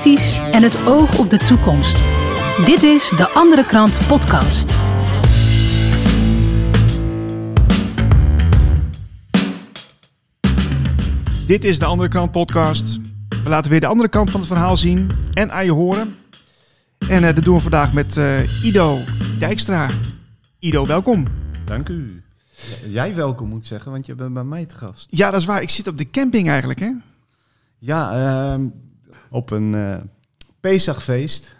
kritisch en het oog op de toekomst. Dit is De Andere Krant Podcast. Dit is De Andere Krant Podcast. We laten weer de andere kant van het verhaal zien en aan je horen. En eh, dat doen we vandaag met eh, Ido Dijkstra. Ido, welkom. Dank u. Jij welkom moet ik zeggen, want je bent bij mij te gast. Ja, dat is waar. Ik zit op de camping eigenlijk, hè? Ja, ehm, op een eh Pesachfeest.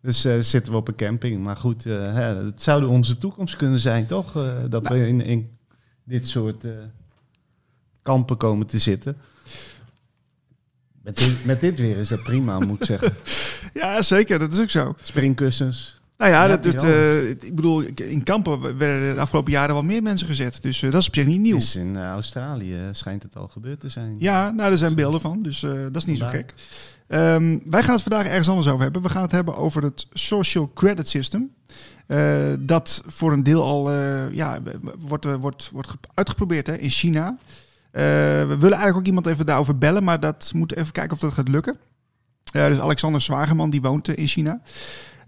Dus eh, zitten we op een camping. Maar goed, eh, hè, het zou onze toekomst kunnen zijn, toch? Dat we in, in dit soort kampen komen te zitten. Met dit, met dit weer is dat prima, moet ik zeggen. Ja, zeker. Dat is ook zo. Springkussens. Nou ja, dat, dat, eh, ik bedoel, in kampen werden de afgelopen jaren wel meer mensen gezet. Dus eh, dat is op zich niet nieuw. Is in eh, Australië schijnt het al gebeurd te zijn. Ja, nou, er zijn beelden van, dus dat is niet zo gek. Ehm, wij gaan het vandaag ergens anders over hebben. We gaan het hebben over het Social Credit System. Dat voor een deel al ja, wordt, wordt, wordt ge- uitgeprobeerd hè, in China. We willen eigenlijk ook iemand even daarover bellen, maar dat moet even kijken of dat gaat lukken. Dus Alexander Zwageman, die woont in China.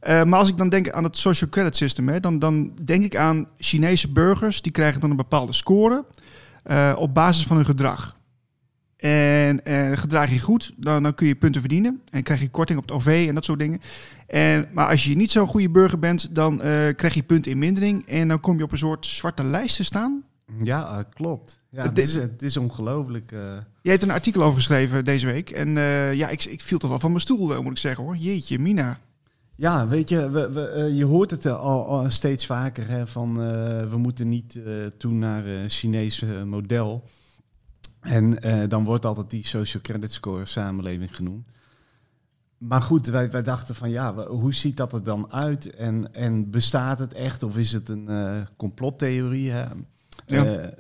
Eh, maar als ik dan denk aan het Social Credit System, hè, dan, dan denk ik aan Chinese burgers. Die krijgen dan een bepaalde score eh, op basis van hun gedrag. En eh, gedraag je goed, dan, dan kun je punten verdienen. En krijg je korting op het OV en dat soort dingen. En, maar als je niet zo'n goede burger bent, dan krijg je punten in mindering. En dan kom je op een soort zwarte lijst te staan. Ja, klopt. Ja, Het is- het is ongelooflijk. eh. Je hebt een artikel over geschreven deze week. En ja, ik, ik viel toch wel van mijn stoel, moet ik zeggen hoor. Jeetje, Mina. Ja, weet je, we, we, eh, je hoort het al, al steeds vaker hè, van eh, we moeten niet eh, toe naar een Chinees eh, model. En eh, dan wordt altijd die social credit score samenleving genoemd. Maar goed, wij, wij dachten van ja, hoe ziet dat er dan uit? En, en bestaat het echt of is het een eh, complottheorie? Hè? Ja. Eh,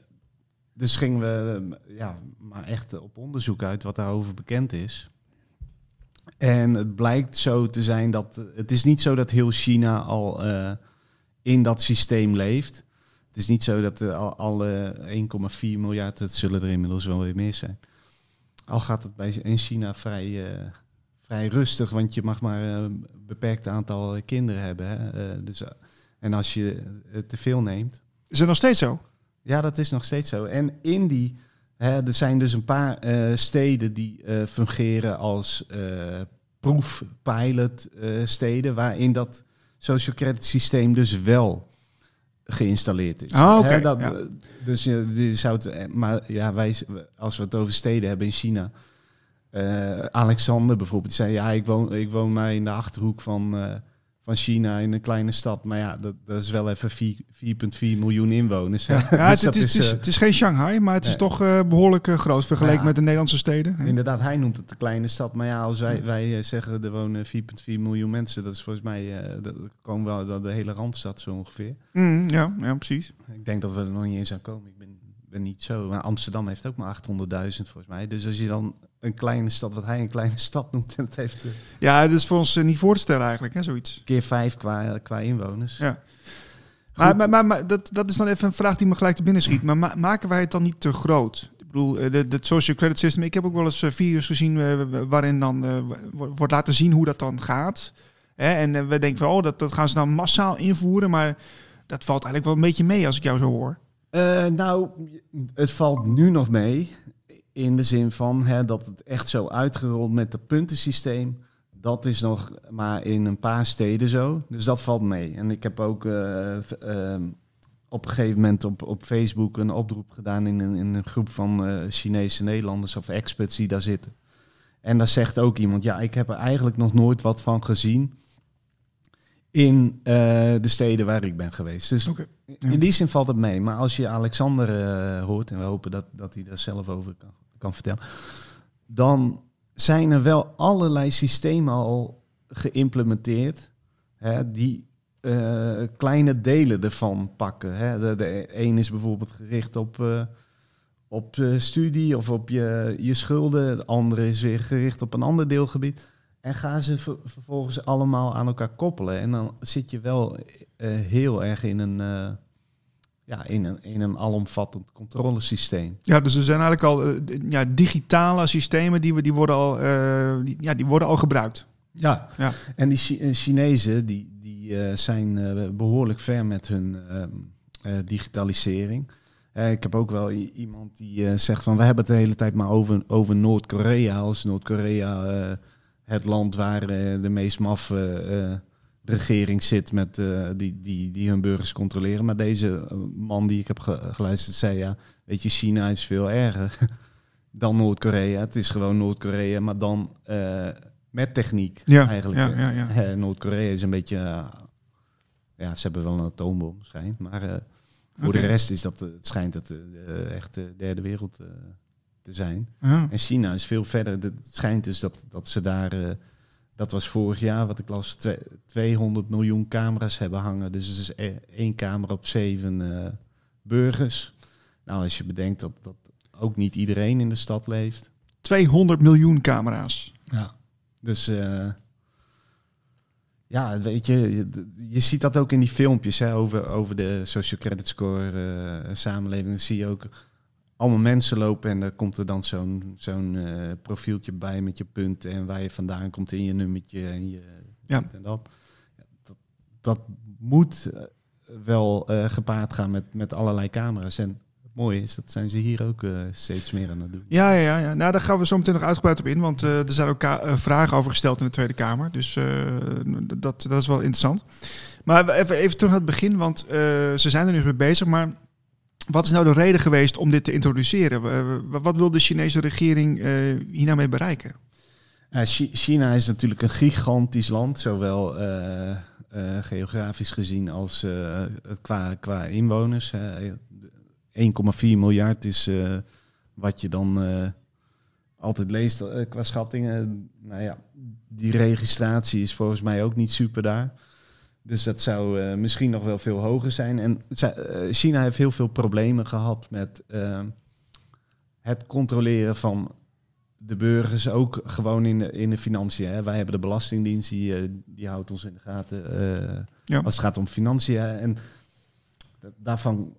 dus gingen we eh, ja, maar echt op onderzoek uit wat daarover bekend is. En het blijkt zo te zijn dat het is niet zo dat heel China al eh, in dat systeem leeft. Het is niet zo dat al, alle 1,4 miljard, het zullen er inmiddels wel weer meer zijn. Al gaat het bij, in China vrij, eh, vrij rustig, want je mag maar een beperkt aantal kinderen hebben. Hè? Dus, en als je te veel neemt, Is het nog steeds zo? ja, dat is nog steeds zo. En in die, hè, er zijn dus een paar eh, steden die eh, fungeren als eh proefpilot steden, waarin dat social credit systeem dus wel geïnstalleerd is. Hè, dat, ja. Dus je, je zou het, maar ja, wij, als we het over steden hebben in China, Alexander bijvoorbeeld, die zei ja, ik woon, ik woon maar in de achterhoek van, van China in een kleine stad, maar ja, dat, dat is wel even vier- 4,4 miljoen inwoners. hè. Ja, ja, Dus het, is, het, is, het is geen Shanghai, maar het is toch eh, behoorlijk eh, groot vergeleken Ja. met de Nederlandse steden. Inderdaad, hij noemt het een kleine stad. Maar ja, als wij, wij eh, zeggen er wonen 4,4 miljoen mensen, dat is volgens mij, dat komen wel de hele Randstad zo ongeveer. Mm, ja, ja, precies. Ik denk dat we er nog niet eens aan komen. Ik ben, ben niet zo. Maar Amsterdam heeft ook maar 800.000 volgens mij. Dus als je dan een kleine stad, wat hij een kleine stad noemt, dat heeft eh, Ja, dat is voor ons eh, niet voor te stellen eigenlijk, hè, zoiets. keer vijf qua, qua inwoners. Ja. Maar, maar, maar, maar dat, dat is dan even een vraag die me gelijk te binnen schiet. Maar ma- maken wij het dan niet te groot? Ik bedoel, eh, de, de social credit system. Ik heb ook wel eens video's gezien waarin dan wo- wordt laten zien hoe dat dan gaat. Hè? En we denken van, oh, dat, dat gaan ze dan massaal invoeren. Maar dat valt eigenlijk wel een beetje mee als ik jou zo hoor. Nou, het valt nu nog mee. In de zin van hè, dat het echt zo uitgerold met het puntensysteem. Dat is nog maar in een paar steden zo. Dus dat valt mee. En ik heb ook eh, ehm, op een gegeven moment op, op Facebook een oproep gedaan in een, in een groep van eh, Chinese Nederlanders of experts die daar zitten. En daar zegt ook iemand, ja, ik heb er eigenlijk nog nooit wat van gezien in eh, de steden waar ik ben geweest. Dus. Ja. in die zin valt het mee. Maar als je Alexander hoort, en we hopen dat, dat hij daar zelf over kan, kan vertellen, dan zijn er wel allerlei systemen al geïmplementeerd hè, die eh, kleine delen ervan pakken. Hè. De, de een is bijvoorbeeld gericht op, eh, op eh, studie of op je, je schulden. De andere is weer gericht op een ander deelgebied. En gaan ze ver- vervolgens allemaal aan elkaar koppelen. En dan zit je wel heel erg in een, ja, in, een, in een alomvattend controlesysteem. Ja, dus er zijn eigenlijk al eh, ja, digitale systemen die, we, die, worden al, eh, die, ja, die worden al gebruikt. Ja, Ja. en die eh, Chinezen die, die zijn eh, behoorlijk ver met hun ehm, eh, digitalisering. Ik heb ook wel iemand die zegt van we hebben het de hele tijd maar over, over Noord-Korea. Als Noord-Korea het land waar de meest maffe regering zit met, eh, die, die, die hun burgers controleren. Maar deze eh, man die ik heb ge- geluisterd zei ja, weet je, China is veel erger dan Noord-Korea. Het is gewoon Noord-Korea, maar dan eh, met techniek Ja, eigenlijk. ja, ja, ja. Noord-Korea is een beetje, ja, ze hebben wel een atoombom, schijnt. Maar voor de rest is dat, het schijnt het echt de derde wereld te zijn. Ja. En China is veel verder. Het schijnt dus dat, dat ze daar, dat was vorig jaar wat ik las, twee- 200 miljoen camera's hebben hangen. Dus het is eh, één camera op zeven eh, burgers. Nou, als je bedenkt dat, dat ook niet iedereen in de stad leeft. 200 miljoen camera's. Ja. Dus eh, ja, weet je, je, je ziet dat ook in die filmpjes hè, over, over de social credit score eh, samenleving. Dan zie je ook allemaal mensen lopen en daar komt er dan zo'n zo'n eh, profieltje bij met je punten en waar je vandaan komt in je nummertje en je Ja. en dat. Dat. Dat moet eh, wel eh, gepaard gaan met, met allerlei camera's. En het mooie is, dat zijn ze hier ook steeds meer aan het doen. Ja, ja, ja. Nou, daar gaan we zo meteen nog uitgebreid op in. Want er zijn ook vragen over gesteld in de Tweede Kamer. Dus dat, dat is wel interessant. Maar even, even terug naar het begin. Want ze zijn er nu mee bezig. Maar wat is nou de reden geweest om dit te introduceren? Wa- wat wil de Chinese regering eh hier nou mee bereiken? China is natuurlijk een gigantisch land, zowel eh, eh, geografisch gezien als het qua, qua inwoners. hè. 1,4 miljard is wat je dan altijd leest qua schattingen. Nou ja, die registratie is volgens mij ook niet super daar. Dus dat zou eh, misschien nog wel veel hoger zijn. En eh, China heeft heel veel problemen gehad met eh, het controleren van de burgers ook gewoon in de, in de financiën. Hè. Wij hebben de Belastingdienst, die, die houdt ons in de gaten Ja. als het gaat om financiën. En da- daarvan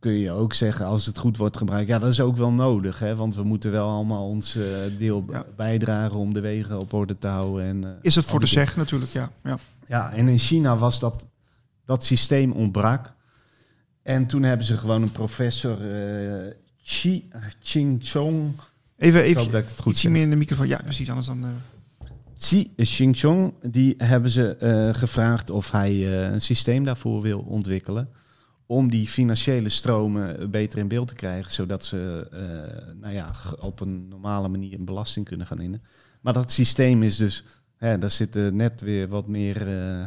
kun je ook zeggen, als het goed wordt gebruikt, ja, dat is ook wel nodig. Hè, want we moeten wel allemaal ons eh, deel Ja. bijdragen om de wegen op orde te houden. En, eh, Is het voor te zeggen natuurlijk, ja. ja. ja, en in China was dat, dat systeem ontbrak. En toen hebben ze gewoon een professor, eh Chi. Even, even dat ik het goed meer in de microfoon. Ja, precies. Anders dan... Xi Jinping, die hebben ze gevraagd of hij een systeem daarvoor wil ontwikkelen. Om die financiële stromen beter in beeld te krijgen, zodat ze eh, nou ja, op een normale manier een belasting kunnen gaan innen. Maar dat systeem is dus, hè, daar zitten net weer wat meer eh,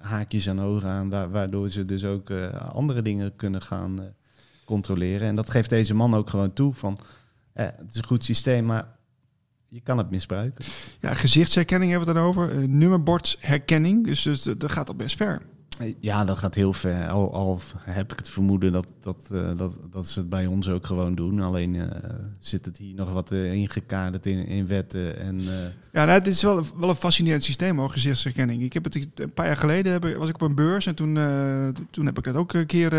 haakjes en ogen aan, wa- waardoor ze dus ook eh, andere dingen kunnen gaan eh, controleren. En dat geeft deze man ook gewoon toe van, eh, het is een goed systeem, maar je kan het misbruiken. ja, gezichtsherkenning hebben we het dan over. Eh, nummerbordherkenning. Dus, dus dat gaat al best ver. Ja, dat gaat heel ver. Al, al heb ik het vermoeden dat, dat, eh, dat, dat ze het bij ons ook gewoon doen. Alleen eh, zit het hier nog wat eh, ingekaderd in, in wetten. En, Ja, nou, dit is wel, wel een fascinerend systeem hoor, gezichtsherkenning. Ik heb het een paar jaar geleden was ik op een beurs en toen, toen heb ik dat ook een keer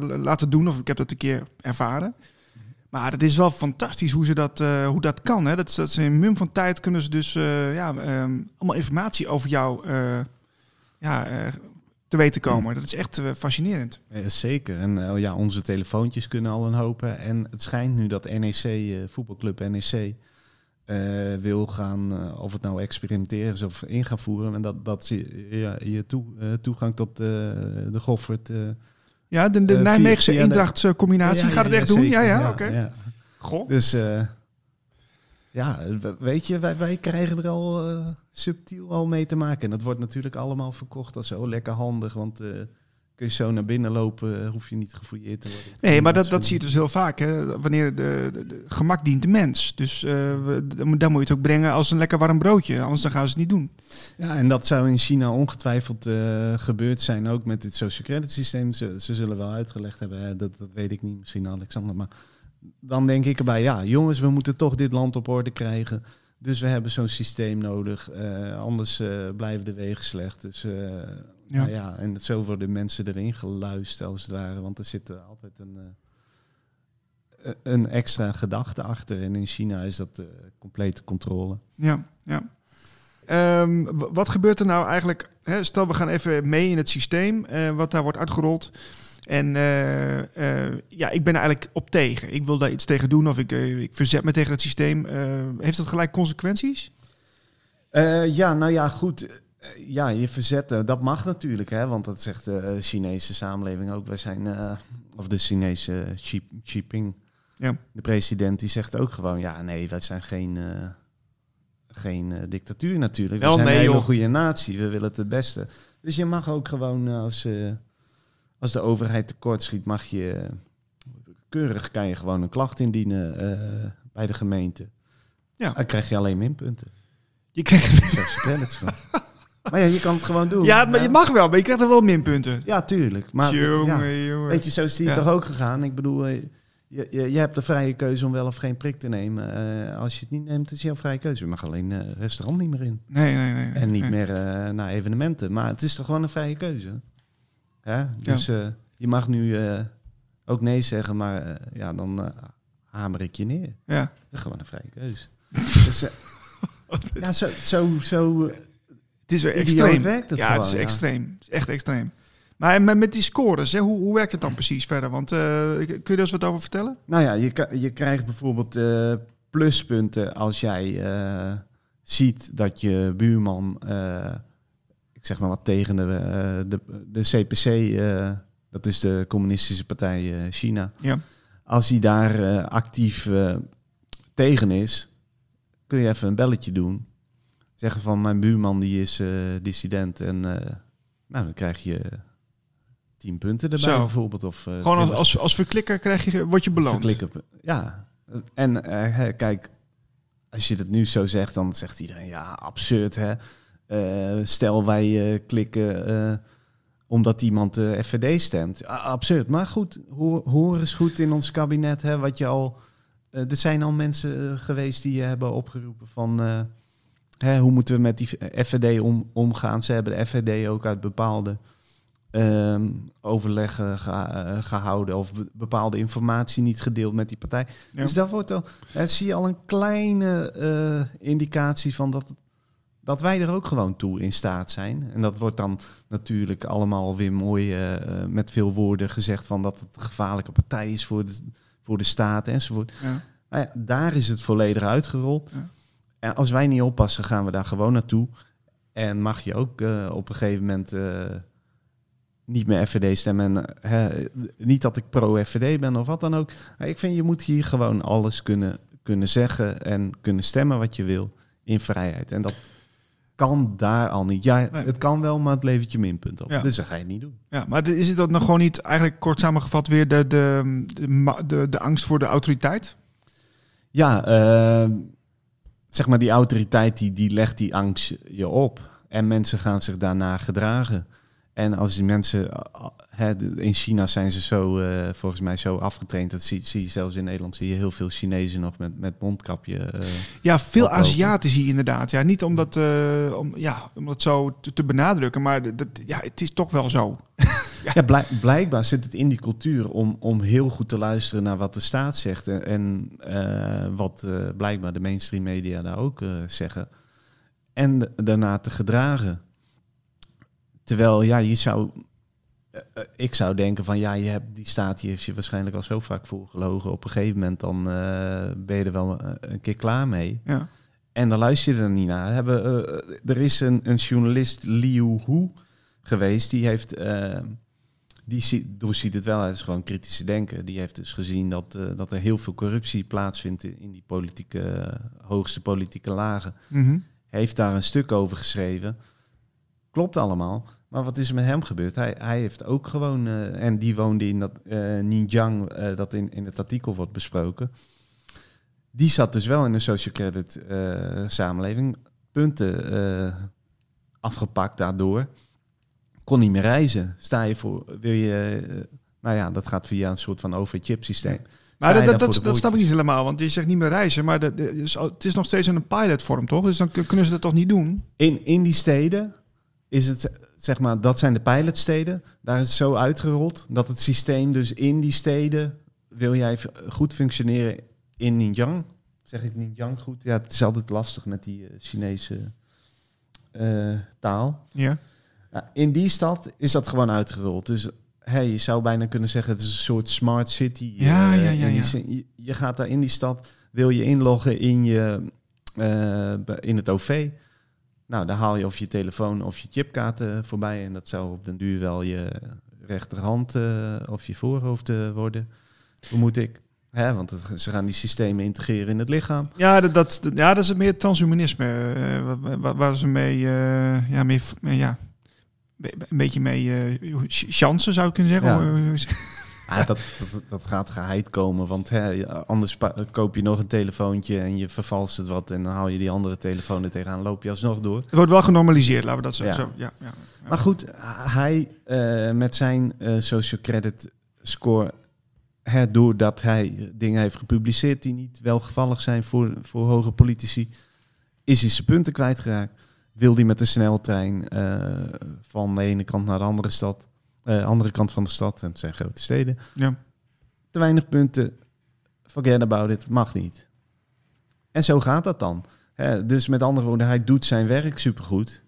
laten doen. Of ik heb dat een keer ervaren. Maar het is wel fantastisch hoe, ze dat, hoe dat kan. Hè? Dat, ze in mum van tijd kunnen ze dus ja, ehm, allemaal informatie over jou ja, te weten komen. Dat is echt eh, fascinerend. zeker. En eh, ja, onze telefoontjes kunnen al een hoop. hè. En het schijnt nu dat NEC, eh, voetbalclub NEC, eh, wil gaan, eh, of het nou experimenteren is of in gaan voeren. En dat, dat ze ja, je toe, toegang tot eh, de Goffert... Ja, de, de Nijmeegse Eendracht combinatie. ja, Gaat het ja, echt doen? Ja, zeker. ja, oké. ja. Goh. Dus eh, ja, we- weet je, wij, wij krijgen er al eh, subtiel al mee te maken. En dat wordt natuurlijk allemaal verkocht als zo lekker handig. Want eh, kun je zo naar binnen lopen, eh, hoef je niet gefouilleerd te worden. Nee, maar dat, dat zie je dus heel vaak. Hè? Wanneer de, de, de gemak dient de mens. Dus we- dan moet je het ook brengen als een lekker warm broodje. Anders dan gaan ze het niet doen. Ja, en dat zou in China ongetwijfeld gebeurd zijn, ook met het social credit systeem. Ze, ze zullen wel uitgelegd hebben, hè, dat, dat weet ik niet, misschien Alexander. Maar dan denk ik erbij, ja, jongens, we moeten toch dit land op orde krijgen. Dus we hebben zo'n systeem nodig, eh, anders eh, blijven de wegen slecht. Dus eh, Ja. Nou ja, en zo worden mensen erin geluisterd als het ware. Want er zit altijd een, eh, een extra gedachte achter. En in China is dat complete controle. Ja, ja. Ehm, wat gebeurt er nou eigenlijk? Hè, stel, we gaan even mee in het systeem, wat daar wordt uitgerold. En eh, eh, ja, ik ben er eigenlijk op tegen. Ik wil daar iets tegen doen of ik, eh, ik verzet me tegen het systeem. Heeft dat gelijk consequenties? Ja, nou ja, goed. Ja, je verzetten, dat mag natuurlijk, hè, want dat zegt de Chinese samenleving ook. Wij zijn, of de Chinese Xi Jinping, Ja. de president, die zegt ook gewoon, ja, nee, wij zijn geen, geen dictatuur natuurlijk. Wel, we zijn nee, een hele joh. goede natie, we willen het het beste. Dus je mag ook gewoon, als, als de overheid tekort schiet, mag je, keurig kan je gewoon een klacht indienen eh, bij de gemeente. Ja. Dan krijg je alleen minpunten. Je krijgt, credits. Maar ja, je kan het gewoon doen. ja, maar je mag wel, maar je krijgt er wel minpunten. Ja, tuurlijk. Maar jongen, ja, jongen. weet je, zo is die Ja. toch ook gegaan. Ik bedoel, eh, je, je, je hebt de vrije keuze om wel of geen prik te nemen. Eh, als je het niet neemt, is jouw vrije keuze. Je mag alleen eh restaurant niet meer in. Nee, nee, nee. nee, En niet nee. meer naar evenementen. Maar het is toch gewoon een vrije keuze. Ja? Dus eh, je mag nu eh, ook nee zeggen, maar eh, ja, dan hamer ik je neer. Ja. Dat is gewoon een vrije keuze. dus, ja, zo, zo, zo Het is weer extreem. werkt het ja, gewoon. het is ja. extreem. Het is echt extreem. Maar met, met die scores, hè, hoe, hoe werkt het dan precies verder? Want kun je er eens wat over vertellen? Nou ja, je, je krijgt bijvoorbeeld pluspunten als jij ziet dat je buurman, ik zeg maar wat tegen de, eh, de, de CPC, eh, dat is de Communistische Partij eh, China, Ja. als hij daar actief tegen is, kun je even een belletje doen. Zeggen van mijn buurman die is dissident en nou dan krijg je 10 punten erbij Zo. bijvoorbeeld. Of, Gewoon als, 20 als, als verklikker krijg je, word je beloond. Verklikken. Ja. En kijk, als je dat nu zo zegt, dan zegt iedereen, ja, absurd hè. Eh, stel wij eh, klikken eh, omdat iemand de FVD stemt. Absurd. Maar goed, hoor, hoor eens goed in ons kabinet hè, wat je al... er zijn al mensen geweest die hebben opgeroepen van... hè, hoe moeten we met die FVD om, omgaan? Ze hebben de FVD ook uit bepaalde ehm, overleggen eh, gehouden of be- bepaalde informatie niet gedeeld met die partij. Ja. Dus daar wordt al, zie je al een kleine indicatie van dat, dat wij er ook gewoon toe in staat zijn. En dat wordt dan natuurlijk allemaal weer mooi eh, eh, met veel woorden gezegd van dat het een gevaarlijke partij is voor de, voor de staat enzovoort. Ja. Nou ja, daar is het volledig uitgerold. Ja. En als wij niet oppassen, gaan we daar gewoon naartoe. En mag je ook eh, op een gegeven moment niet meer FVD stemmen. En, hè, niet dat ik pro-FVD ben of wat dan ook. Maar ik vind, je moet hier gewoon alles kunnen, kunnen zeggen en kunnen stemmen wat je wil in vrijheid. En dat kan daar al niet. Ja, Nee. het kan wel, maar het levert je minpunt op. Ja. Dus dan ga je het niet doen. Ja, maar is het dan nog gewoon niet, eigenlijk kort samengevat, weer de, de, de, de, de angst voor de autoriteit? Ja, eh, zeg maar die autoriteit die, die legt die angst je op. En mensen gaan zich daarna gedragen. En als die mensen, hè, in China zijn ze zo, eh, volgens mij zo afgetraind. Dat zie, zie je zelfs in Nederland, zie je heel veel Chinezen nog met, met mondkapje. eh. Ja, veel. Aziaten zie je inderdaad. Ja, niet om dat, eh, om, ja, om dat zo te, te benadrukken, maar dat, ja, het is toch wel zo. Ja, blijk- blijkbaar zit het in die cultuur om, om heel goed te luisteren naar wat de staat zegt. En, en wat blijkbaar de mainstream media daar ook zeggen. En daarna te gedragen. Terwijl, ja, je zou... eh, eh, ik zou denken van, ja, je hebt die staat, die heeft je waarschijnlijk al zo vaak voorgelogen. Op een gegeven moment dan eh, ben je er wel een keer klaar mee. Ja. En dan luister je er niet naar. Hebben, er is een, een journalist, Liu Hu, geweest. Die heeft, die ziet, doorziet het wel, hij is gewoon kritische denken. Die heeft dus gezien dat, dat er heel veel corruptie plaatsvindt in, die politieke, hoogste politieke lagen. Mhm. Heeft daar een stuk over geschreven. Klopt allemaal. Maar wat is er met hem gebeurd? Hij, hij heeft ook gewoon, eh, en die woonde in dat Ninjiang, eh, dat in, in het artikel wordt besproken. Die zat dus wel in een social credit samenleving. Punten afgepakt daardoor. Kon niet meer reizen. Sta je voor, wil je, nou ja, dat gaat via een soort van OV-chip systeem. Maar dat, dat, dat, snap ik niet helemaal, want je zegt niet meer reizen, maar dat, het is nog steeds in een pilotvorm, toch? Dus dan kun- kunnen ze dat toch niet doen? In, in die steden is het, zeg maar, dat zijn de pilotsteden. Daar is het zo uitgerold dat het systeem dus in die steden, wil jij goed functioneren in Ninjang. Zeg ik Ninjang goed? Ja, het is altijd lastig met die eh, Chinese eh, taal. Ja. In die stad is dat gewoon uitgerold. Dus hey, je zou bijna kunnen zeggen, het is een soort smart city. Ja, eh, ja, die ja. Je, je gaat daar in die stad, wil je inloggen in, je, eh, in het OV. Nou, dan haal je of je telefoon of je chipkaart voorbij. En dat zou op den duur wel je rechterhand eh, of je voorhoofd eh, worden, vermoed ik. Hè, want het- ze gaan die systemen integreren in het lichaam. Ja, dat, dat, ja, dat is meer transhumanisme. eh, waar, waar, waar ze mee, ja, mee, ja, een beetje mee chansen zou ik kunnen zeggen. Ja. Ah, dat, dat, dat gaat geheid komen, want hè, anders koop je nog een telefoontje en je vervalst het wat en dan haal je die andere telefoon er tegenaan, loop je alsnog door. Het wordt wel genormaliseerd, laten we dat zo. Ja. zo ja, ja. Maar goed, hij eh, met zijn eh, social credit score, hè, doordat hij dingen heeft gepubliceerd die niet welgevallig zijn voor, voor hoge politici, is hij zijn punten kwijtgeraakt. Wil hij met de sneltrein eh, van de ene kant naar de andere stad, eh, andere kant van de stad, en het zijn grote steden, Ja. te weinig punten, forget about it, mag niet. En zo gaat dat dan. Hè, dus met andere woorden, hij doet zijn werk supergoed.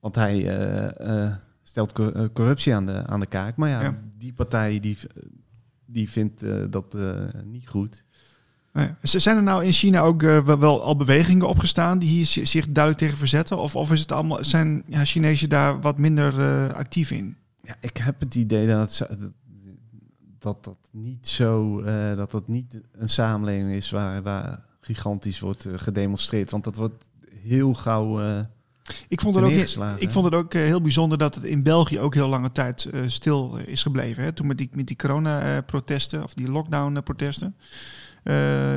Want hij eh, eh, stelt cor- corruptie aan de, aan de kaak. Maar ja, Ja. die partij die, die vindt dat niet goed. Zijn er nou in China ook wel, al bewegingen opgestaan die hier zi- zich duidelijk tegen verzetten? Of, of is het allemaal, zijn ja, Chinezen daar wat minder actief in? Ja, ik heb het idee dat het dat, dat, niet zo eh, dat dat niet een samenleving is waar, waar gigantisch wordt eh, gedemonstreerd. Want dat wordt heel gauw. eh, Ik vond het ook, ik vond het ook heel bijzonder dat het in België ook heel lange tijd stil is gebleven. Hè? Toen met die, met die corona-protesten of die lockdown-protesten.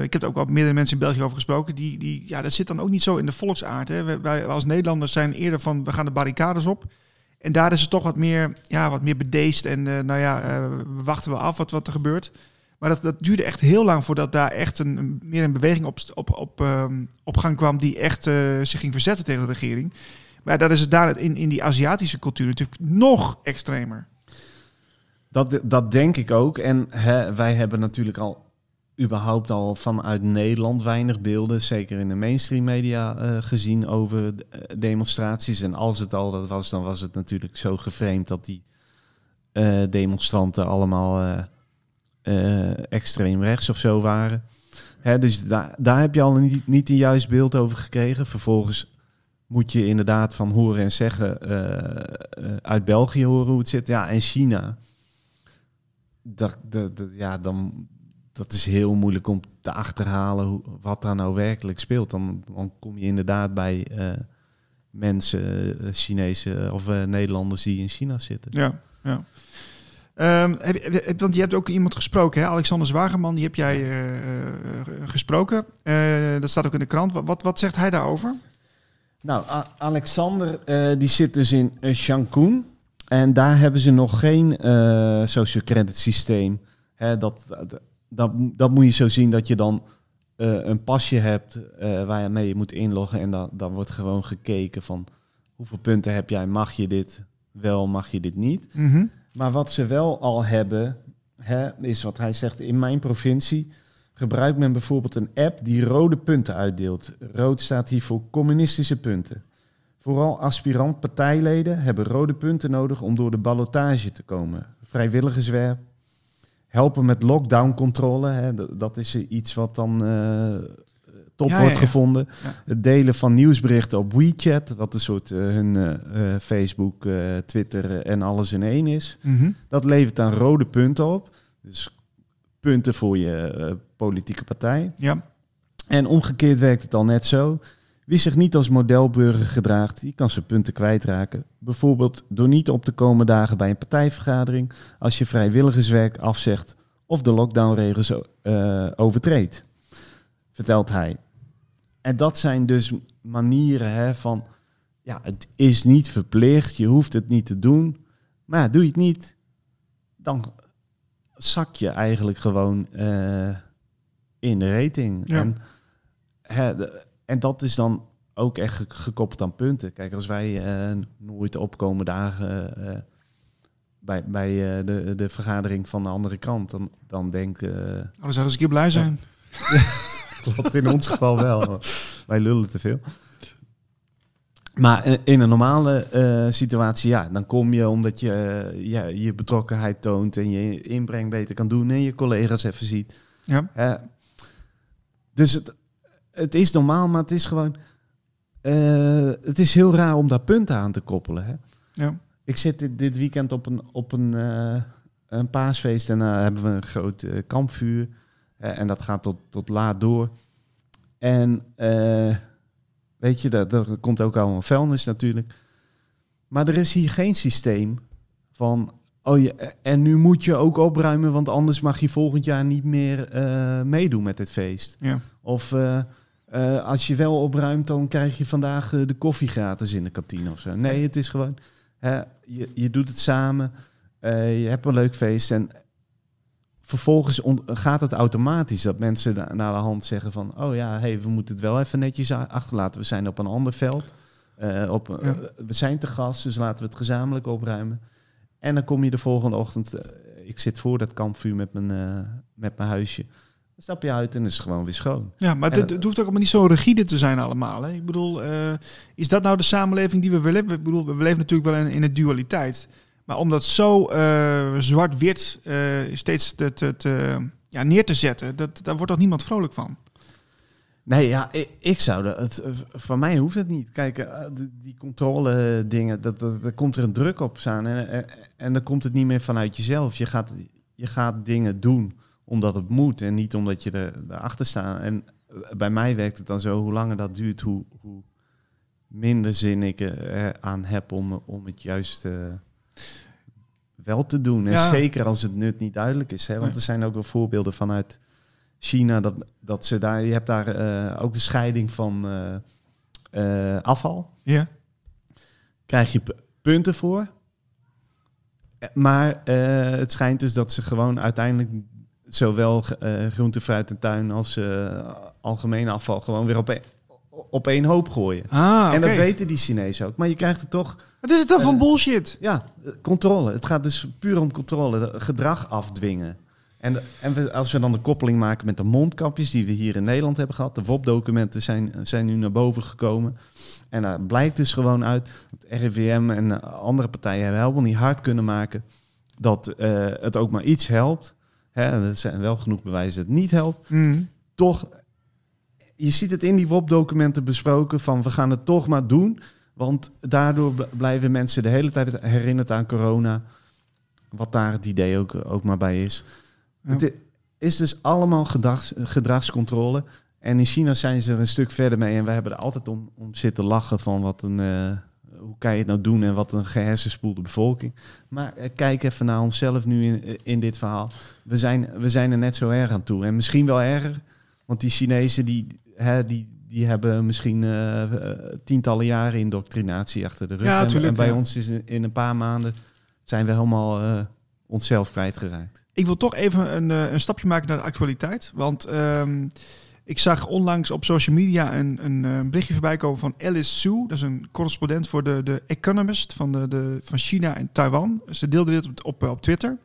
Ik heb er ook al meerdere mensen in België over gesproken. Die, die, ja, dat zit dan ook niet zo in de volksaard. Hè? Wij, wij als Nederlanders zijn eerder van we gaan de barricades op. En daar is het toch wat meer, ja, wat meer bedeesd. En eh, nou ja, we wachten wel af wat, wat er gebeurt. Maar dat, dat duurde echt heel lang voordat daar echt een, meer een beweging op, op, op, ehm, op gang kwam die echt eh, zich ging verzetten tegen de regering. Maar dat is het daar in, in die Aziatische cultuur natuurlijk nog extremer. Dat, dat denk ik ook. En hè, wij hebben natuurlijk al überhaupt al vanuit Nederland weinig beelden, zeker in de mainstream media, eh, gezien over eh, demonstraties. En als het al dat was, dan was het natuurlijk zo geframed dat die eh, demonstranten allemaal extreem rechts of zo waren. Hè, dus daar, daar heb je al niet, niet een juist beeld over gekregen. Vervolgens moet je inderdaad van horen en zeggen uit België horen hoe het zit. Ja, en China dat, dat- ja, dan, dat is heel moeilijk om te achterhalen hoe, wat daar nou werkelijk speelt. Dan, dan kom je inderdaad bij eh, mensen, eh, Chinese of eh, Nederlanders die in China zitten. Ja, ja. Ehm, heb, want je hebt ook iemand gesproken, hè? Alexander Zwageman, die heb jij gesproken. Dat staat ook in de krant. Wat, wat, wat zegt hij daarover? Nou, A- Alexander die zit dus in Cancun. En daar hebben ze nog geen social credit systeem. Hè, dat, dat, dat, moet je zo zien dat je dan eh, een pasje hebt eh waarmee je moet inloggen. En dan, dan wordt gewoon gekeken van hoeveel punten heb jij, mag je dit wel, mag je dit niet. Mhm. Maar wat ze wel al hebben, hè, is wat hij zegt, in mijn provincie gebruikt men bijvoorbeeld een app die rode punten uitdeelt. Rood staat hier voor communistische punten. Vooral aspirant partijleden hebben rode punten nodig om door de ballotage te komen. Vrijwilligerswerk, helpen met lockdowncontrole, dat, is iets wat dan eh, top Ja, wordt ja, ja. gevonden. Het delen van nieuwsberichten op WeChat, wat een soort eh, hun eh, Facebook, Twitter en alles in één is. Mhm. Dat levert dan rode punten op. Dus punten voor je politieke partij. Ja, En omgekeerd werkt het al net zo. Wie zich niet als modelburger gedraagt, die kan zijn punten kwijtraken. Bijvoorbeeld door niet op te komen dagen bij een partijvergadering, als je vrijwilligerswerk afzegt of de lockdownregels eh, overtreedt, vertelt hij. En dat zijn dus manieren hè, van, ja, het is niet verplicht, je hoeft het niet te doen. Maar ja, doe je het niet, dan zak je eigenlijk gewoon eh, in de rating. Ja. En, hè, de- en dat is dan ook echt ge- gekoppeld aan punten. Kijk, als wij eh, nooit opkomen dagen eh, bij, bij eh, de, de vergadering van de andere kant, dan, dan denk ik... Oh, dan zouden ze een keer blij zijn. Klopt, in ons geval wel. Wij lullen te veel. Maar in een normale situatie, ja, dan kom je omdat je ja, je betrokkenheid toont en je inbreng beter kan doen en je collega's even ziet. Ja. Dus het, het is normaal, maar het is gewoon. eh, het is heel raar om daar punten aan te koppelen. Hè? Ja. Ik zit dit, dit weekend op een, op een, eh, een paasfeest en daar hebben we een groot eh, kampvuur. Eh, en dat gaat tot, tot laat door. En eh, weet je, dat, er komt ook allemaal vuilnis natuurlijk. Maar er is hier geen systeem van... Oh, je, en nu moet je ook opruimen, want anders mag je volgend jaar niet meer eh, meedoen met dit feest. Ja. Of eh, eh, als je wel opruimt, dan krijg je vandaag eh, de koffie gratis in de kantine of zo. Nee, het is gewoon, hè, je, je doet het samen, eh, je hebt een leuk feest en vervolgens gaat het automatisch dat mensen na, naar de hand zeggen van, oh ja, hey, we moeten het wel even netjes achterlaten. We zijn op een ander veld, op, Ja. we zijn te gast, dus laten we het gezamenlijk opruimen. En dan kom je de volgende ochtend, ik zit voor dat kampvuur met mijn, met mijn huisje. Dan stap je uit en is het gewoon weer schoon. Ja, maar het, het hoeft ook allemaal niet zo rigide te zijn allemaal. Hè? Ik bedoel, eh, is dat nou de samenleving die we willen? Ik bedoel, we leven natuurlijk wel in, in een dualiteit. Maar om dat zo eh, zwart-wit eh, steeds te, te, te- ja, neer te zetten, dat, daar wordt toch niemand vrolijk van? Nee, ja, ik, ik zou dat. Het, van mij hoeft het niet. Kijk, die, controle dingen, dat, dat, daar komt er een druk op staan. En, en, en dan komt het niet meer vanuit jezelf. Je gaat, je gaat dingen doen omdat het moet en niet omdat je er, erachter staat. En bij mij werkt het dan zo, hoe langer dat duurt, hoe, hoe minder zin ik er aan heb om, om het juist eh, wel te doen. En zeker als het nut niet duidelijk is. Hè? Want Nee. er zijn ook wel voorbeelden vanuit China dat, dat ze daar, je hebt daar eh, ook de scheiding van eh, afval. Ja. Krijg je punten voor. Maar het schijnt dus dat ze gewoon uiteindelijk zowel eh groente, fruit en tuin als eh algemeen afval gewoon weer op, een, op één hoop gooien. Ah, En dat weten die Chinezen ook. Maar je krijgt er toch Wat is het dan van Eh, bullshit? ja, controle. Het gaat dus puur om controle, gedrag afdwingen. En, en we, als we dan de koppeling maken met de mondkapjes die we hier in Nederland hebben gehad, de WOP-documenten zijn, zijn nu naar boven gekomen. En daar blijkt dus gewoon uit dat RIVM en andere partijen hebben helemaal niet hard kunnen maken dat het ook maar iets helpt. Hè, er zijn wel genoeg bewijzen dat het niet helpt Mm. toch, je ziet het in die WOP-documenten besproken van we gaan het toch maar doen. Want daardoor blijven mensen de hele tijd herinnerd aan corona. Wat daar het idee ook, ook maar bij is. Ja. Het is dus allemaal gedrags, gedragscontrole. En in China zijn ze er een stuk verder mee. En we hebben er altijd om, om zitten lachen van wat een... eh, hoe kan je het nou doen en wat een gehersenspoelde bevolking. Maar eh, kijk even naar onszelf nu in, in dit verhaal. We zijn, we zijn er net zo erg aan toe. En misschien wel erger. Want die Chinezen die, hè, die, die hebben misschien eh, eh, tientallen jaren indoctrinatie achter de rug. Ja, en, tuurlijk, en bij ja. ons is in, in een paar maanden zijn we helemaal eh, onszelf kwijtgeraakt. Ik wil toch even een, eh, een stapje maken naar de actualiteit. Want ehm, ik zag onlangs op social media een, een, eh, berichtje voorbij komen van Alice Su. Dat is een correspondent voor de, de Economist van, de, de, van China en Taiwan. Ze deelde dit op, op, op Twitter.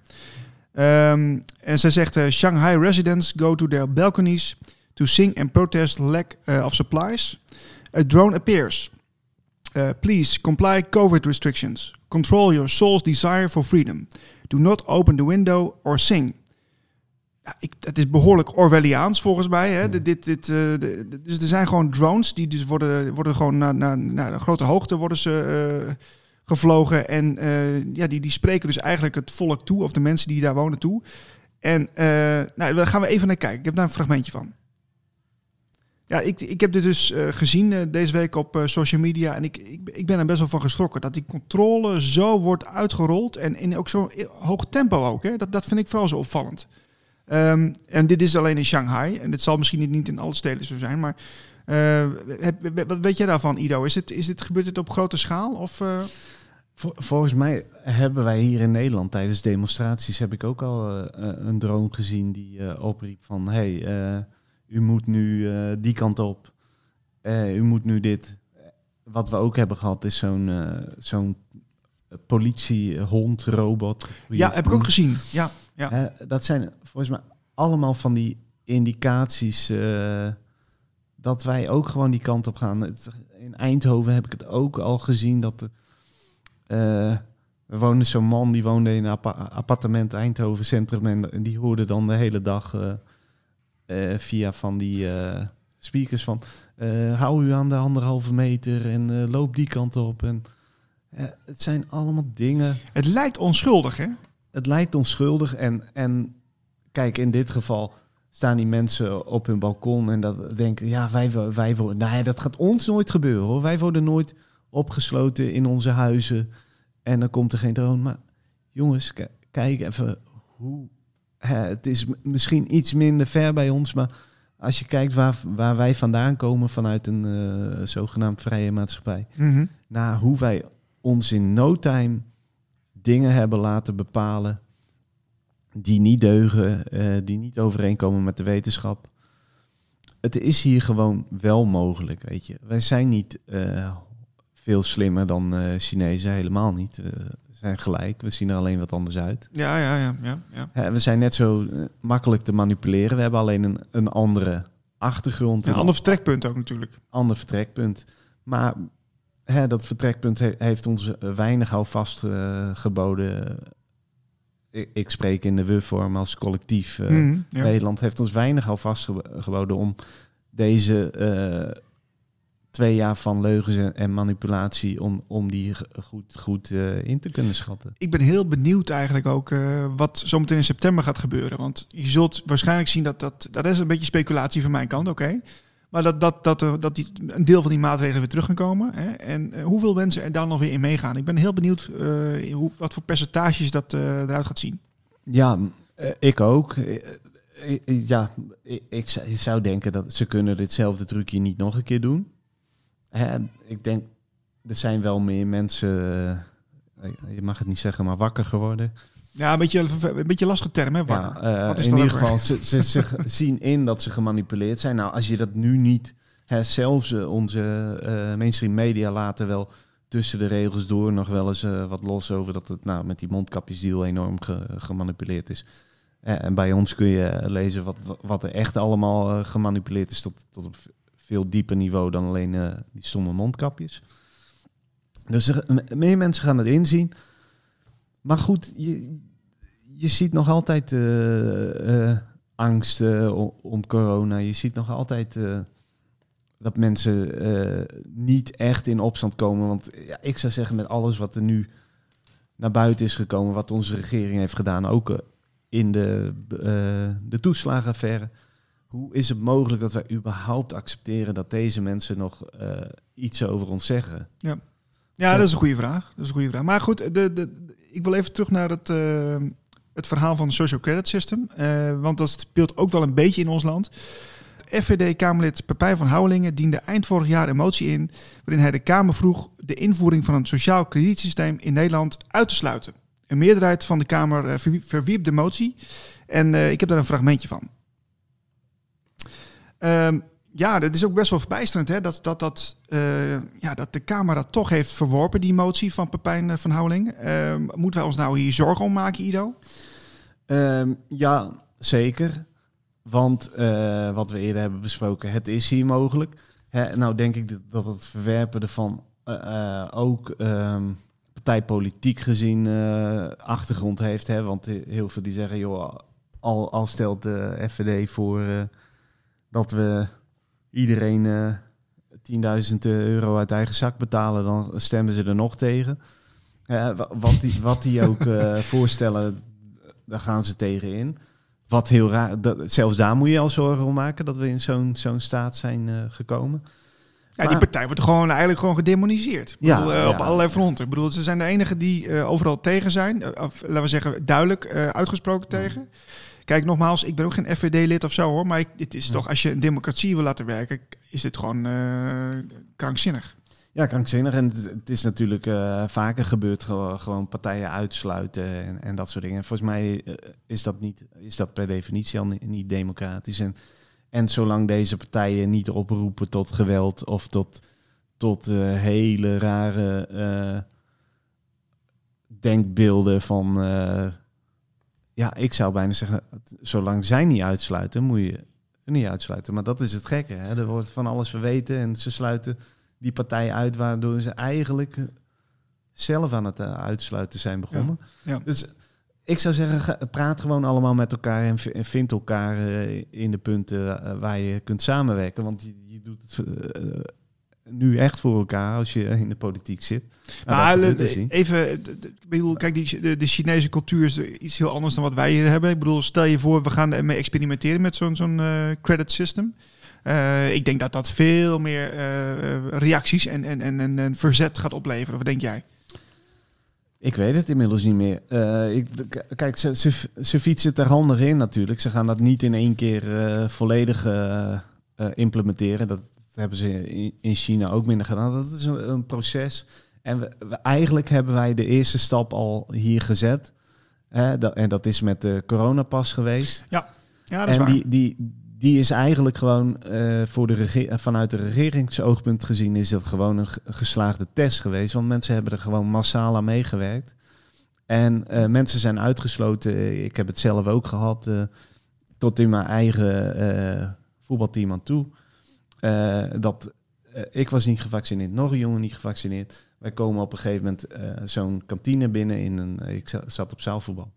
Ehm, en zij zegt: eh, Shanghai residents go to their balconies to sing and protest lack eh, of supplies. A drone appears. Please comply COVID restrictions. Control your soul's desire for freedom. Do not open the window or sing. Ja, ik, het is behoorlijk Orwelliaans volgens mij. Hè? Dit, dit, dit, eh, de- dus er zijn gewoon drones die dus worden, worden gewoon naar, naar, naar een grote hoogte worden ze, eh, gevlogen. En eh, ja, die, die spreken dus eigenlijk het volk toe, of de mensen die daar wonen toe. En nou, daar gaan we even naar kijken. Ik heb daar een fragmentje van. Ja, ik, ik heb dit dus gezien deze week op social media. En ik, ik, ik ben er best wel van geschrokken. Dat die controle zo wordt uitgerold. En in ook zo'n hoog tempo ook. Hè? Dat, dat vind ik vooral zo opvallend. Ehm, en dit is alleen in Shanghai. En dit zal misschien niet- in alle steden zo zijn. Maar eh, heb- wat weet jij daarvan, Ido? Is het, is dit, gebeurt dit op grote schaal? Of, eh, Vol- volgens mij hebben wij hier in Nederland tijdens demonstraties heb ik ook al eh, een drone gezien die opriep van hey, u moet nu die kant op, u moet nu dit. wat we ook hebben gehad is zo'n zo'n politiehond, robot. hoe je Ja, het heb ik ook gezien. Ja, ja. Hè, dat zijn volgens mij allemaal van die indicaties eh, dat wij ook gewoon die kant op gaan. Het- In Eindhoven heb ik het ook al gezien dat de, eh, er woonde zo'n man die woonde in een appa- appartement Eindhoven Centrum en, die hoorde dan de hele dag eh, via van die speakers van hou u aan de anderhalve meter en loop die kant op. En, het zijn allemaal dingen Het lijkt onschuldig, hè? Het lijkt onschuldig. En, en kijk, in dit geval staan die mensen op hun balkon en dat denken, ja, wij, wij worden, nee, dat gaat ons nooit gebeuren hoor. Wij worden nooit opgesloten in onze huizen en dan komt er geen drone. Maar jongens, kijk even hoe, hè, het is misschien iets minder ver bij ons, maar als je kijkt waar, waar wij vandaan komen vanuit een eh, zogenaamd vrije maatschappij, Mhm. naar hoe wij ons in no time dingen hebben laten bepalen die niet deugen, eh, die niet overeenkomen met de wetenschap. Het is hier gewoon wel mogelijk, weet je. Wij zijn niet eh, veel slimmer dan eh Chinezen, helemaal niet. We zijn gelijk, we zien er alleen wat anders uit. Ja, ja, ja, ja, ja. We zijn net zo makkelijk te manipuleren. We hebben alleen een, een andere achtergrond. Een ander vertrekpunt ook natuurlijk. ander vertrekpunt. Maar hè, dat vertrekpunt he- heeft ons eh, weinig houvast eh, geboden. Ik, ik spreek in de we-vorm als collectief. eh, Mhm, ja. Nederland heeft ons weinig houvast ge- geboden om deze twee jaar van leugens en, en manipulatie, om, om die goed, goed in te kunnen schatten. Ik ben heel benieuwd eigenlijk ook wat zometeen in september gaat gebeuren. Want je zult waarschijnlijk zien dat dat... Dat is een beetje speculatie van mijn kant, oké. Maar dat, dat, dat, er- dat die, een deel van die maatregelen weer terug gaan komen. Hè? En eh, hoeveel mensen er dan nog weer in meegaan. Ik ben heel benieuwd eh, hoe, wat voor percentages dat eh, eruit gaat zien. Ja, eh, ik ook. Eh, eh, eh, ja, ik, zou- denken dat ze kunnen ditzelfde trucje niet nog een keer doen. Hè, ik denk, er zijn wel meer mensen, eh, je mag het niet zeggen, maar wakker geworden. Ja, een beetje een beetje lastige term, hè? Ja, eh, Wat is in ieder geval, ze, ze, ze zien in dat ze gemanipuleerd zijn. Nou, als je dat nu niet, hè, zelfs eh, onze eh, mainstream media laten wel tussen de regels door nog wel eens wat los over dat het nou, met die mondkapjesdeal enorm ge- gemanipuleerd is. En bij ons kun je lezen wat, wat er echt allemaal gemanipuleerd is tot, tot op veel dieper niveau dan alleen die stomme mondkapjes. Dus er, meer mensen gaan het inzien. Maar goed, je, je ziet nog altijd eh, eh, angst o- om corona. Je ziet nog altijd eh, dat mensen niet echt in opstand komen. Want ja, ik zou zeggen, met alles wat er nu naar buiten is gekomen, wat onze regering heeft gedaan, ook in de, de toeslagenaffaire. Hoe is het mogelijk dat wij überhaupt accepteren dat deze mensen nog iets over ons zeggen? Ja, dat is een goede vraag. Dat is een goede vraag. Maar goed, de, de- ik wil even terug naar het, eh, het verhaal van het Social Credit System. Eh, want dat speelt ook wel een beetje in ons land. FVD-Kamerlid Pepijn van Houwelingen diende eind vorig jaar een motie in... waarin hij de Kamer vroeg de invoering van een sociaal kredietsysteem in Nederland uit te sluiten. Een meerderheid van de Kamer eh, verwie- verwierp de motie. En ik heb daar een fragmentje van. Ehm, ja, dat is ook best wel verbijsterend hè, dat, dat, dat, eh, ja, dat de Kamer dat toch heeft verworpen, die motie van Pepijn eh, van Houweling. Ehm, moeten wij ons nou hier zorgen om maken, Ido? Ehm, ja, zeker. Want eh, wat we eerder hebben besproken, het is hier mogelijk. Hè, nou denk ik dat, het verwerpen ervan ook ehm, partijpolitiek gezien achtergrond heeft. Hè? Want heel veel die zeggen, joh, al, al stelt de FVD voor dat we iedereen eh 10.000 euro uit eigen zak betalen, dan stemmen ze er nog tegen. Eh, wa- wat, die, wat die ook eh, voorstellen, daar gaan ze tegen in. Wat heel raar, dat, zelfs daar moet je al zorgen om maken dat we in zo'n zo'n staat zijn eh, gekomen. Ja, die partij wordt gewoon eigenlijk gewoon gedemoniseerd. Ja, bedoel, eh, op allerlei fronten. Ik bedoel, ze zijn de enigen die eh, overal tegen zijn. Eh, of laten we zeggen, duidelijk eh, uitgesproken tegen. Kijk, nogmaals, ik ben ook geen FVD-lid of zo hoor. Maar ik, het is Ja. toch, als je een democratie wil laten werken, is dit gewoon eh, krankzinnig. Ja, krankzinnig. En het, is natuurlijk eh, vaker gebeurd, gewo- gewoon partijen uitsluiten en, en dat soort dingen. Volgens mij eh, is, dat niet, is dat per definitie al niet, niet democratisch. En, en zolang deze partijen niet oproepen tot geweld of tot, tot hele rare denkbeelden van... ja, ik zou bijna zeggen, zolang zij niet uitsluiten, moet je niet uitsluiten. Maar dat is het gekke. Hè? Er wordt van alles verweten en ze sluiten die partij uit... waardoor ze eigenlijk zelf aan het eh, uitsluiten zijn begonnen. Ja. Dus ik zou zeggen, praat gewoon allemaal met elkaar en vind elkaar eh, in de punten eh, waar je kunt samenwerken. Want je, je doet het nu echt voor elkaar als je in de politiek zit. Nou, Maar dus even, ik bedoel, kijk, die, de, de Chinese cultuur is iets heel anders dan wat wij hier hebben. Ik bedoel, stel je voor, we gaan ermee experimenteren met zo'n zo'n eh, credit system. Eh, ik denk dat dat veel meer eh, reacties en, en, en, en, verzet gaat opleveren. Wat denk jij? Ik weet het inmiddels niet meer. Ik, kijk, ze, ze, ze fietsen er handig in natuurlijk. Ze gaan dat niet in één keer volledig implementeren. Dat hebben ze in, in China ook minder gedaan. Dat is een, een proces. En we, we- eigenlijk hebben wij de eerste stap al hier gezet. Hè, dat, en dat is met de coronapas geweest. Ja, dat is en waar. die, die, die is eigenlijk gewoon eh, voor de rege- vanuit de regeringsoogpunt gezien is dat gewoon een ge- geslaagde test geweest. Want mensen hebben er gewoon massaal aan meegewerkt. En eh, mensen zijn uitgesloten. Ik heb het zelf ook gehad. eh, tot in mijn eigen eh, voetbalteam aan toe. Eh, dat eh, ik was niet gevaccineerd, nog een jongen niet gevaccineerd. Wij komen op een gegeven moment eh, zo'n kantine binnen in een. ik za- zat op zaalvoetbal.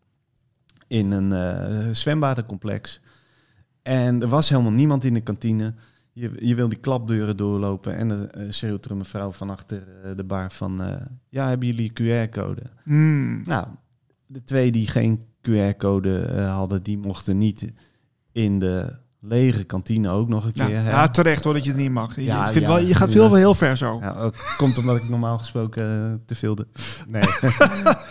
In een zwembadencomplex. En er was helemaal niemand in de kantine. Je, je wil die klapdeuren doorlopen en dan eh, schreeuwt er een mevrouw van achter de bar van... ja, hebben jullie QR-code? Hmm. Nou, de twee die geen QR-code hadden, die mochten niet in de lege kantine ook nog een keer. ja, terecht hoor dat je het niet mag. Je, Ja, ik vind ja, wel, je gaat veel wel heel ver zo. Ja, ook komt omdat ik normaal gesproken eh, te veel... De... Nee.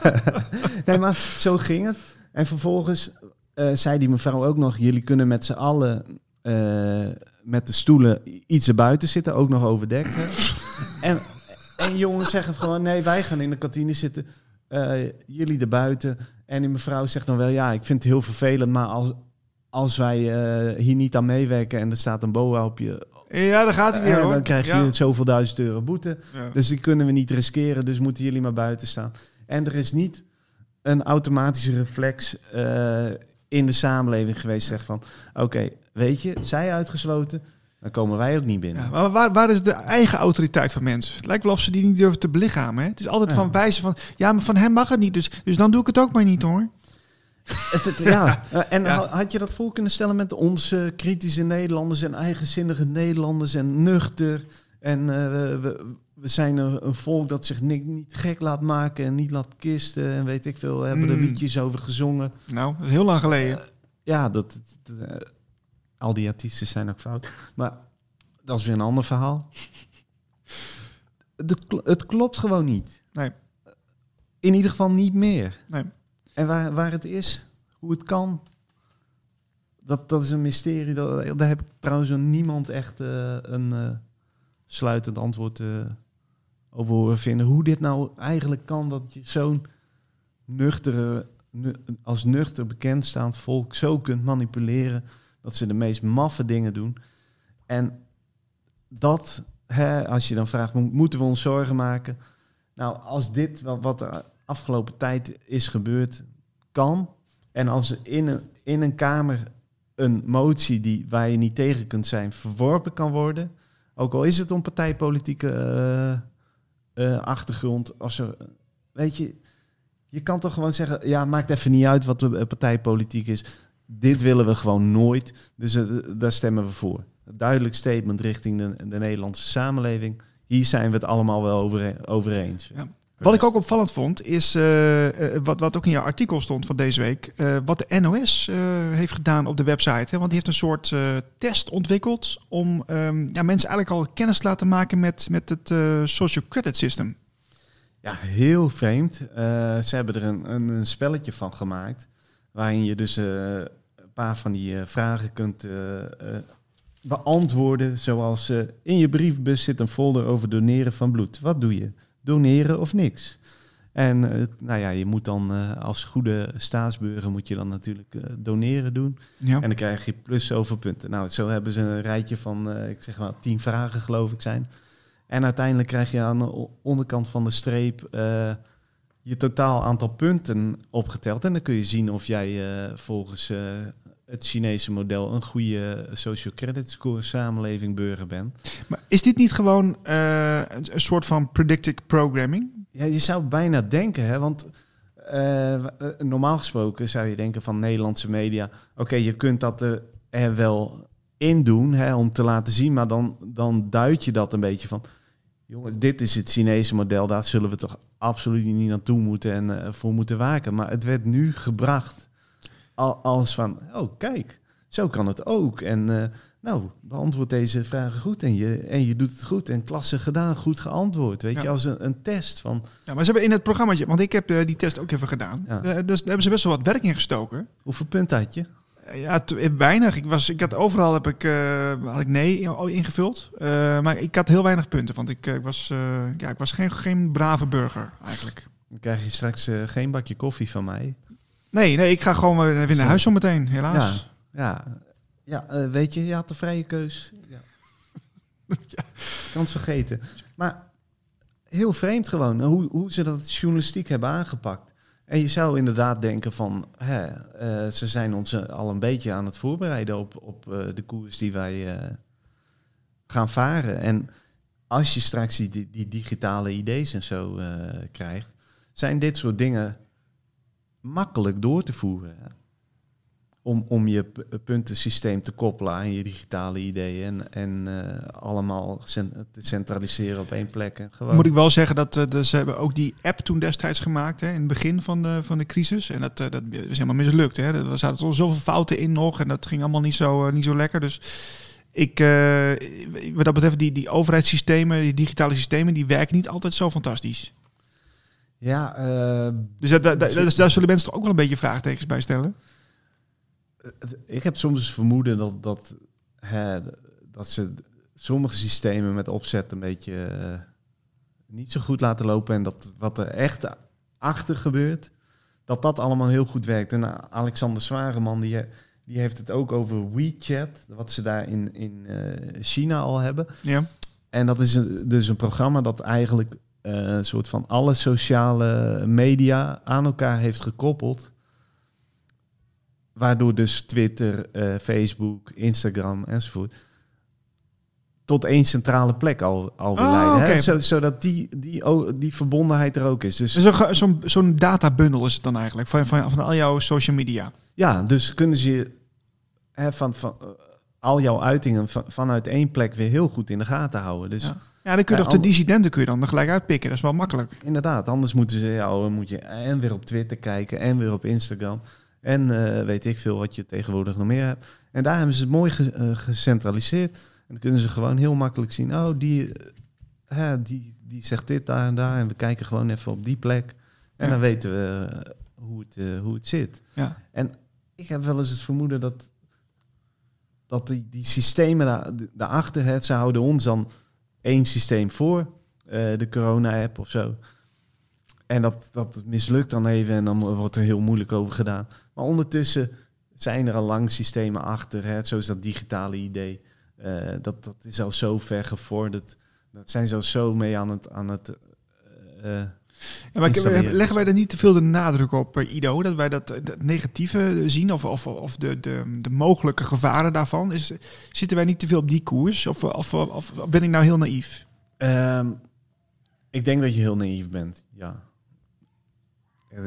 nee, maar zo ging het. En vervolgens eh, zei die mevrouw ook nog... jullie kunnen met z'n allen eh, met de stoelen iets erbuiten zitten. Ook nog overdekt. en, en jongens zeggen gewoon... nee, wij gaan in de kantine zitten. eh, jullie erbuiten. En die mevrouw zegt dan wel... ja, ik vind het heel vervelend... maar als, als wij eh, hier niet aan meewerken... en er staat een boa op je, Ja, daar gaat hij weer eh, hoor. dan krijg je Ja. zoveel duizend euro boete. Ja. Dus die kunnen we niet riskeren, dus moeten jullie maar buiten staan. En er is niet een automatische reflex eh, in de samenleving geweest. Zeg van, oké, weet je, zij uitgesloten, dan komen wij ook niet binnen. Ja, maar waar, waar is de eigen autoriteit van mensen? Het lijkt wel of ze die niet durven te belichamen. Hè? Het is altijd Ja. van wijzen van, ja, maar van hem mag het niet, dus, dus dan doe ik het ook maar niet hoor. Het, het- ja. eh, en had je dat voor kunnen stellen met onze kritische Nederlanders en eigenzinnige Nederlanders en nuchter? En eh, we, we, zijn een, een volk dat zich niet, niet gek laat maken en niet laat kisten en weet ik veel. We hebben er Mm. liedjes over gezongen. Nou, dat is heel lang geleden. Ja, dat, dat- eh, al die artiesten zijn ook fout. Maar dat is weer een ander verhaal. De, het klopt gewoon niet. Nee. In ieder geval niet meer. Nee. En waar, waar het is, hoe het kan, dat, dat is een mysterie. Dat, daar heb ik trouwens niemand echt eh, een eh, sluitend antwoord eh, over horen vinden. Hoe dit nou eigenlijk kan dat je zo'n nuchtere, nu- als nuchter bekendstaand volk zo kunt manipuleren. Dat ze de meest maffe dingen doen. En dat, hè, als je dan vraagt, mo- moeten we ons zorgen maken? Nou, als dit wat, wat de afgelopen tijd is gebeurd, kan. En als in een, in een kamer een motie die, waar je niet tegen kunt zijn, verworpen kan worden. Ook al is het om partijpolitieke eh, eh, achtergrond. Als er, weet je, je kan toch gewoon zeggen, ja, maakt even niet uit wat de partijpolitiek is. Dit willen we gewoon nooit. Dus eh, daar stemmen we voor. Duidelijk statement richting de, de Nederlandse samenleving. Hier zijn we het allemaal wel over, over eens. Ja. Wat ik ook opvallend vond, is eh, eh, wat, wat ook in jouw artikel stond van deze week. eh, wat de NOS heeft gedaan op de website. Hè? Want die heeft een soort test ontwikkeld om ehm, ja, mensen eigenlijk al kennis te laten maken met, met het social credit system. Ja, heel vreemd. Ze hebben er een, een, een spelletje van gemaakt. Waarin je dus een paar van die vragen kunt beantwoorden. Zoals in je briefbus zit een folder over doneren van bloed. Wat doe je? Doneren of niks? En eh, nou ja, je moet dan eh, als goede staatsburger moet je dan natuurlijk eh, doneren doen. Ja. En dan krijg je plus zoveel punten. Nou, zo hebben ze een rijtje van, ik zeg maar, tien vragen geloof ik zijn. En uiteindelijk krijg je aan de onderkant van de streep je totaal aantal punten opgeteld. En dan kun je zien of jij volgens het Chinese model een goede social credit score samenleving burger bent. Maar is dit niet gewoon eh, een, soort van predictive programming? Ja, je zou bijna denken, hè, want eh, eh, normaal gesproken zou je denken van Nederlandse media, oké, je kunt dat er, wel in doen hè, om te laten zien, maar dan, dan duid je dat een beetje van, jongen, dit is het Chinese model, daar zullen we toch absoluut niet naartoe moeten en voor moeten waken. Maar het werd nu gebracht al, als van, oh kijk, zo kan het ook. En nou, beantwoord deze vragen goed en je, en je doet het goed en klasse gedaan, goed geantwoord. Weet Ja. je, als een, een test van... Ja, maar ze hebben in het programmaatje, want ik heb eh, die test ook even gedaan. Ja. Eh, dus daar hebben ze best wel wat werk in gestoken. Hoeveel punten had je? Eh, ja, weinig. Ik, was, ik had overal heb ik, had ik nee in- ingevuld. Maar ik had heel weinig punten, want ik, ik was, ja, ik was geen, geen brave burger eigenlijk. Dan krijg je straks geen bakje koffie van mij. Nee, nee, ik ga gewoon weer naar huis zometeen, helaas. Ja, ja eh, weet je, je had de vrije keus. Ja. Kan het vergeten. Maar heel vreemd gewoon, hoe, hoe ze dat journalistiek hebben aangepakt. En je zou inderdaad denken van, hè, eh, ze zijn ons eh, al een beetje aan het voorbereiden op, op de koers die wij gaan varen. En als je straks die, die, digitale ideeën en zo krijgt, zijn dit soort dingen makkelijk door te voeren. Om, om je puntensysteem te koppelen aan je digitale ideeën en, en eh, allemaal te centraliseren op één plek. Gewoon. Moet ik wel zeggen dat eh, ze hebben ook die app toen destijds gemaakt, hè, in het begin van de, van de crisis. En dat, eh, dat is helemaal mislukt. Hè. Er zaten al zoveel fouten in nog en dat ging allemaal niet zo, niet zo lekker. Dus ik, wat dat betreft, die, die overheidssystemen, die digitale systemen, die werken niet altijd zo fantastisch. Ja, Dus daar, daar, daar, daar zullen mensen toch ook wel een beetje vraagtekens bij stellen. Ik heb soms het vermoeden dat, dat, hè, dat ze sommige systemen met opzet een beetje eh, niet zo goed laten lopen. En dat wat er echt achter gebeurt, dat dat allemaal heel goed werkt. En eh, Alexander Zwareman, die, die heeft het ook over WeChat, wat ze daar in, in eh, China al hebben. Ja. En dat is een, dus een programma dat eigenlijk eh, een soort van alle sociale media aan elkaar heeft gekoppeld. Waardoor dus Twitter, eh, Facebook, Instagram enzovoort tot één centrale plek al, al Oh, leiden. hè? Zo, zodat die, die, die verbondenheid er ook is. Dus zo'n zo'n databundel is het dan eigenlijk, van, van, van al jouw social media. ja, dus kunnen ze hè, van, van eh, al jouw uitingen van, vanuit één plek weer heel goed in de gaten houden. Dus Ja. Ja, dan kun je toch de dissidenten kun je dan er gelijk uitpikken. Dat is wel makkelijk. Inderdaad, anders moeten ze jou, moet je en weer op Twitter kijken en weer op Instagram. En eh, weet ik veel wat je tegenwoordig nog meer hebt. En daar hebben ze het mooi ge- eh, gecentraliseerd. En dan kunnen ze gewoon heel makkelijk zien, oh, die, hè, die, die zegt dit daar en daar. En we kijken gewoon even op die plek. En Ja. dan weten we hoe, het, hoe het zit. Ja. En ik heb wel eens het vermoeden dat, dat die, die systemen daar, daarachter, hè, ze houden ons dan één systeem voor, de corona-app of zo. En dat, dat mislukt dan even en dan wordt er heel moeilijk over gedaan. Maar ondertussen zijn er al lang systemen achter, hè, zoals dat digitale idee. Eh, dat, dat is al zo ver gevorderd. Dat zijn ze al zo mee aan het, aan het eh, eh, Ja, maar leggen wij er niet te veel de nadruk op, Ido? Dat wij dat, dat negatieve zien of, of, of de, de, de mogelijke gevaren daarvan? Is, zitten wij niet te veel op die koers? Of, of, of ben ik nou heel naïef? Ehm, ik denk dat je heel naïef bent, ja.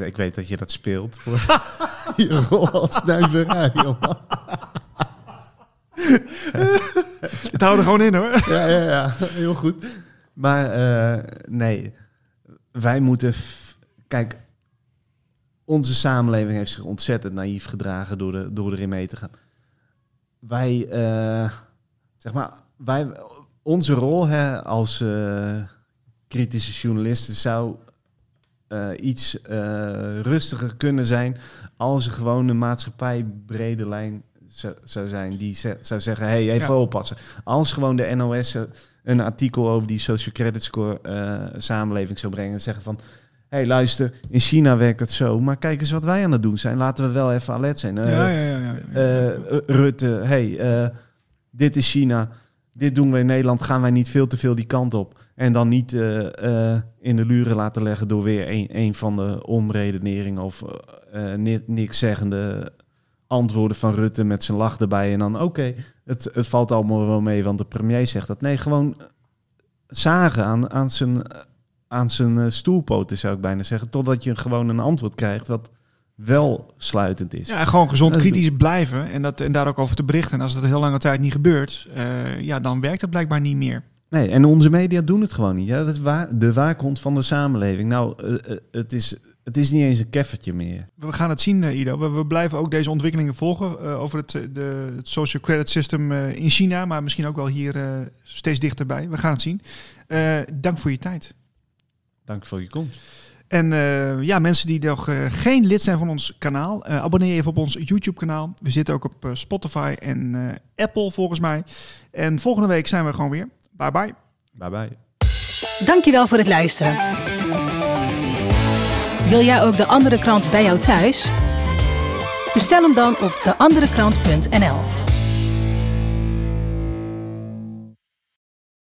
Ik weet dat je dat speelt voor je rol als snuiverij, jongen. Het houdt er gewoon in hoor. Ja, ja, ja, heel goed. Maar eh, nee, wij moeten... Kijk, onze samenleving heeft zich ontzettend naïef gedragen door, de, door erin mee te gaan. Wij, eh, zeg maar, wij, onze rol hè, als eh, kritische journalisten zou eh, iets eh, rustiger kunnen zijn als er gewoon een maatschappij brede lijn zou, zou zijn die ze- zou zeggen, hey, even Ja. oppassen. Als gewoon de NOS een artikel over die social credit score eh, samenleving zou brengen en zeggen van, hey, luister, in China werkt het zo, maar kijk eens wat wij aan het doen zijn. Laten we wel even alert zijn. Ja, ja, ja, ja, ja. Rutte, hey, eh, dit is China. Dit doen we in Nederland, gaan wij niet veel te veel die kant op. En dan niet eh, eh, in de luren laten leggen door weer een, een van de omredeneringen of uh, niks zeggende antwoorden van Rutte met zijn lach erbij. En dan oké, het, het valt allemaal wel mee, want de premier zegt dat. Nee, gewoon zagen aan, aan zijn, aan zijn stoelpoten, zou ik bijna zeggen. Totdat je gewoon een antwoord krijgt wat wel sluitend is. Ja, gewoon gezond kritisch blijven en, dat, en daar ook over te berichten. En als dat een heel lange tijd niet gebeurt, ja, dan werkt het blijkbaar niet meer. Nee, en onze media doen het gewoon niet. Ja, dat is waar, de waakhond van de samenleving. Nou, uh, het, is, het is niet eens een keffertje meer. We gaan het zien, Ido. We, we blijven ook deze ontwikkelingen volgen uh, over het, de, het social credit system uh, in China, maar misschien ook wel hier steeds dichterbij. We gaan het zien. dank voor je tijd. Dank voor je komst. En uh, ja, mensen die nog uh, geen lid zijn van ons kanaal, uh, abonneer je even op ons YouTube-kanaal. We zitten ook op Spotify en Apple volgens mij. En volgende week zijn we gewoon weer. Bye bye. Bye bye. Dankjewel voor het luisteren. Wil jij ook de andere krant bij jou thuis? Bestel hem dan op deanderekrant.nl.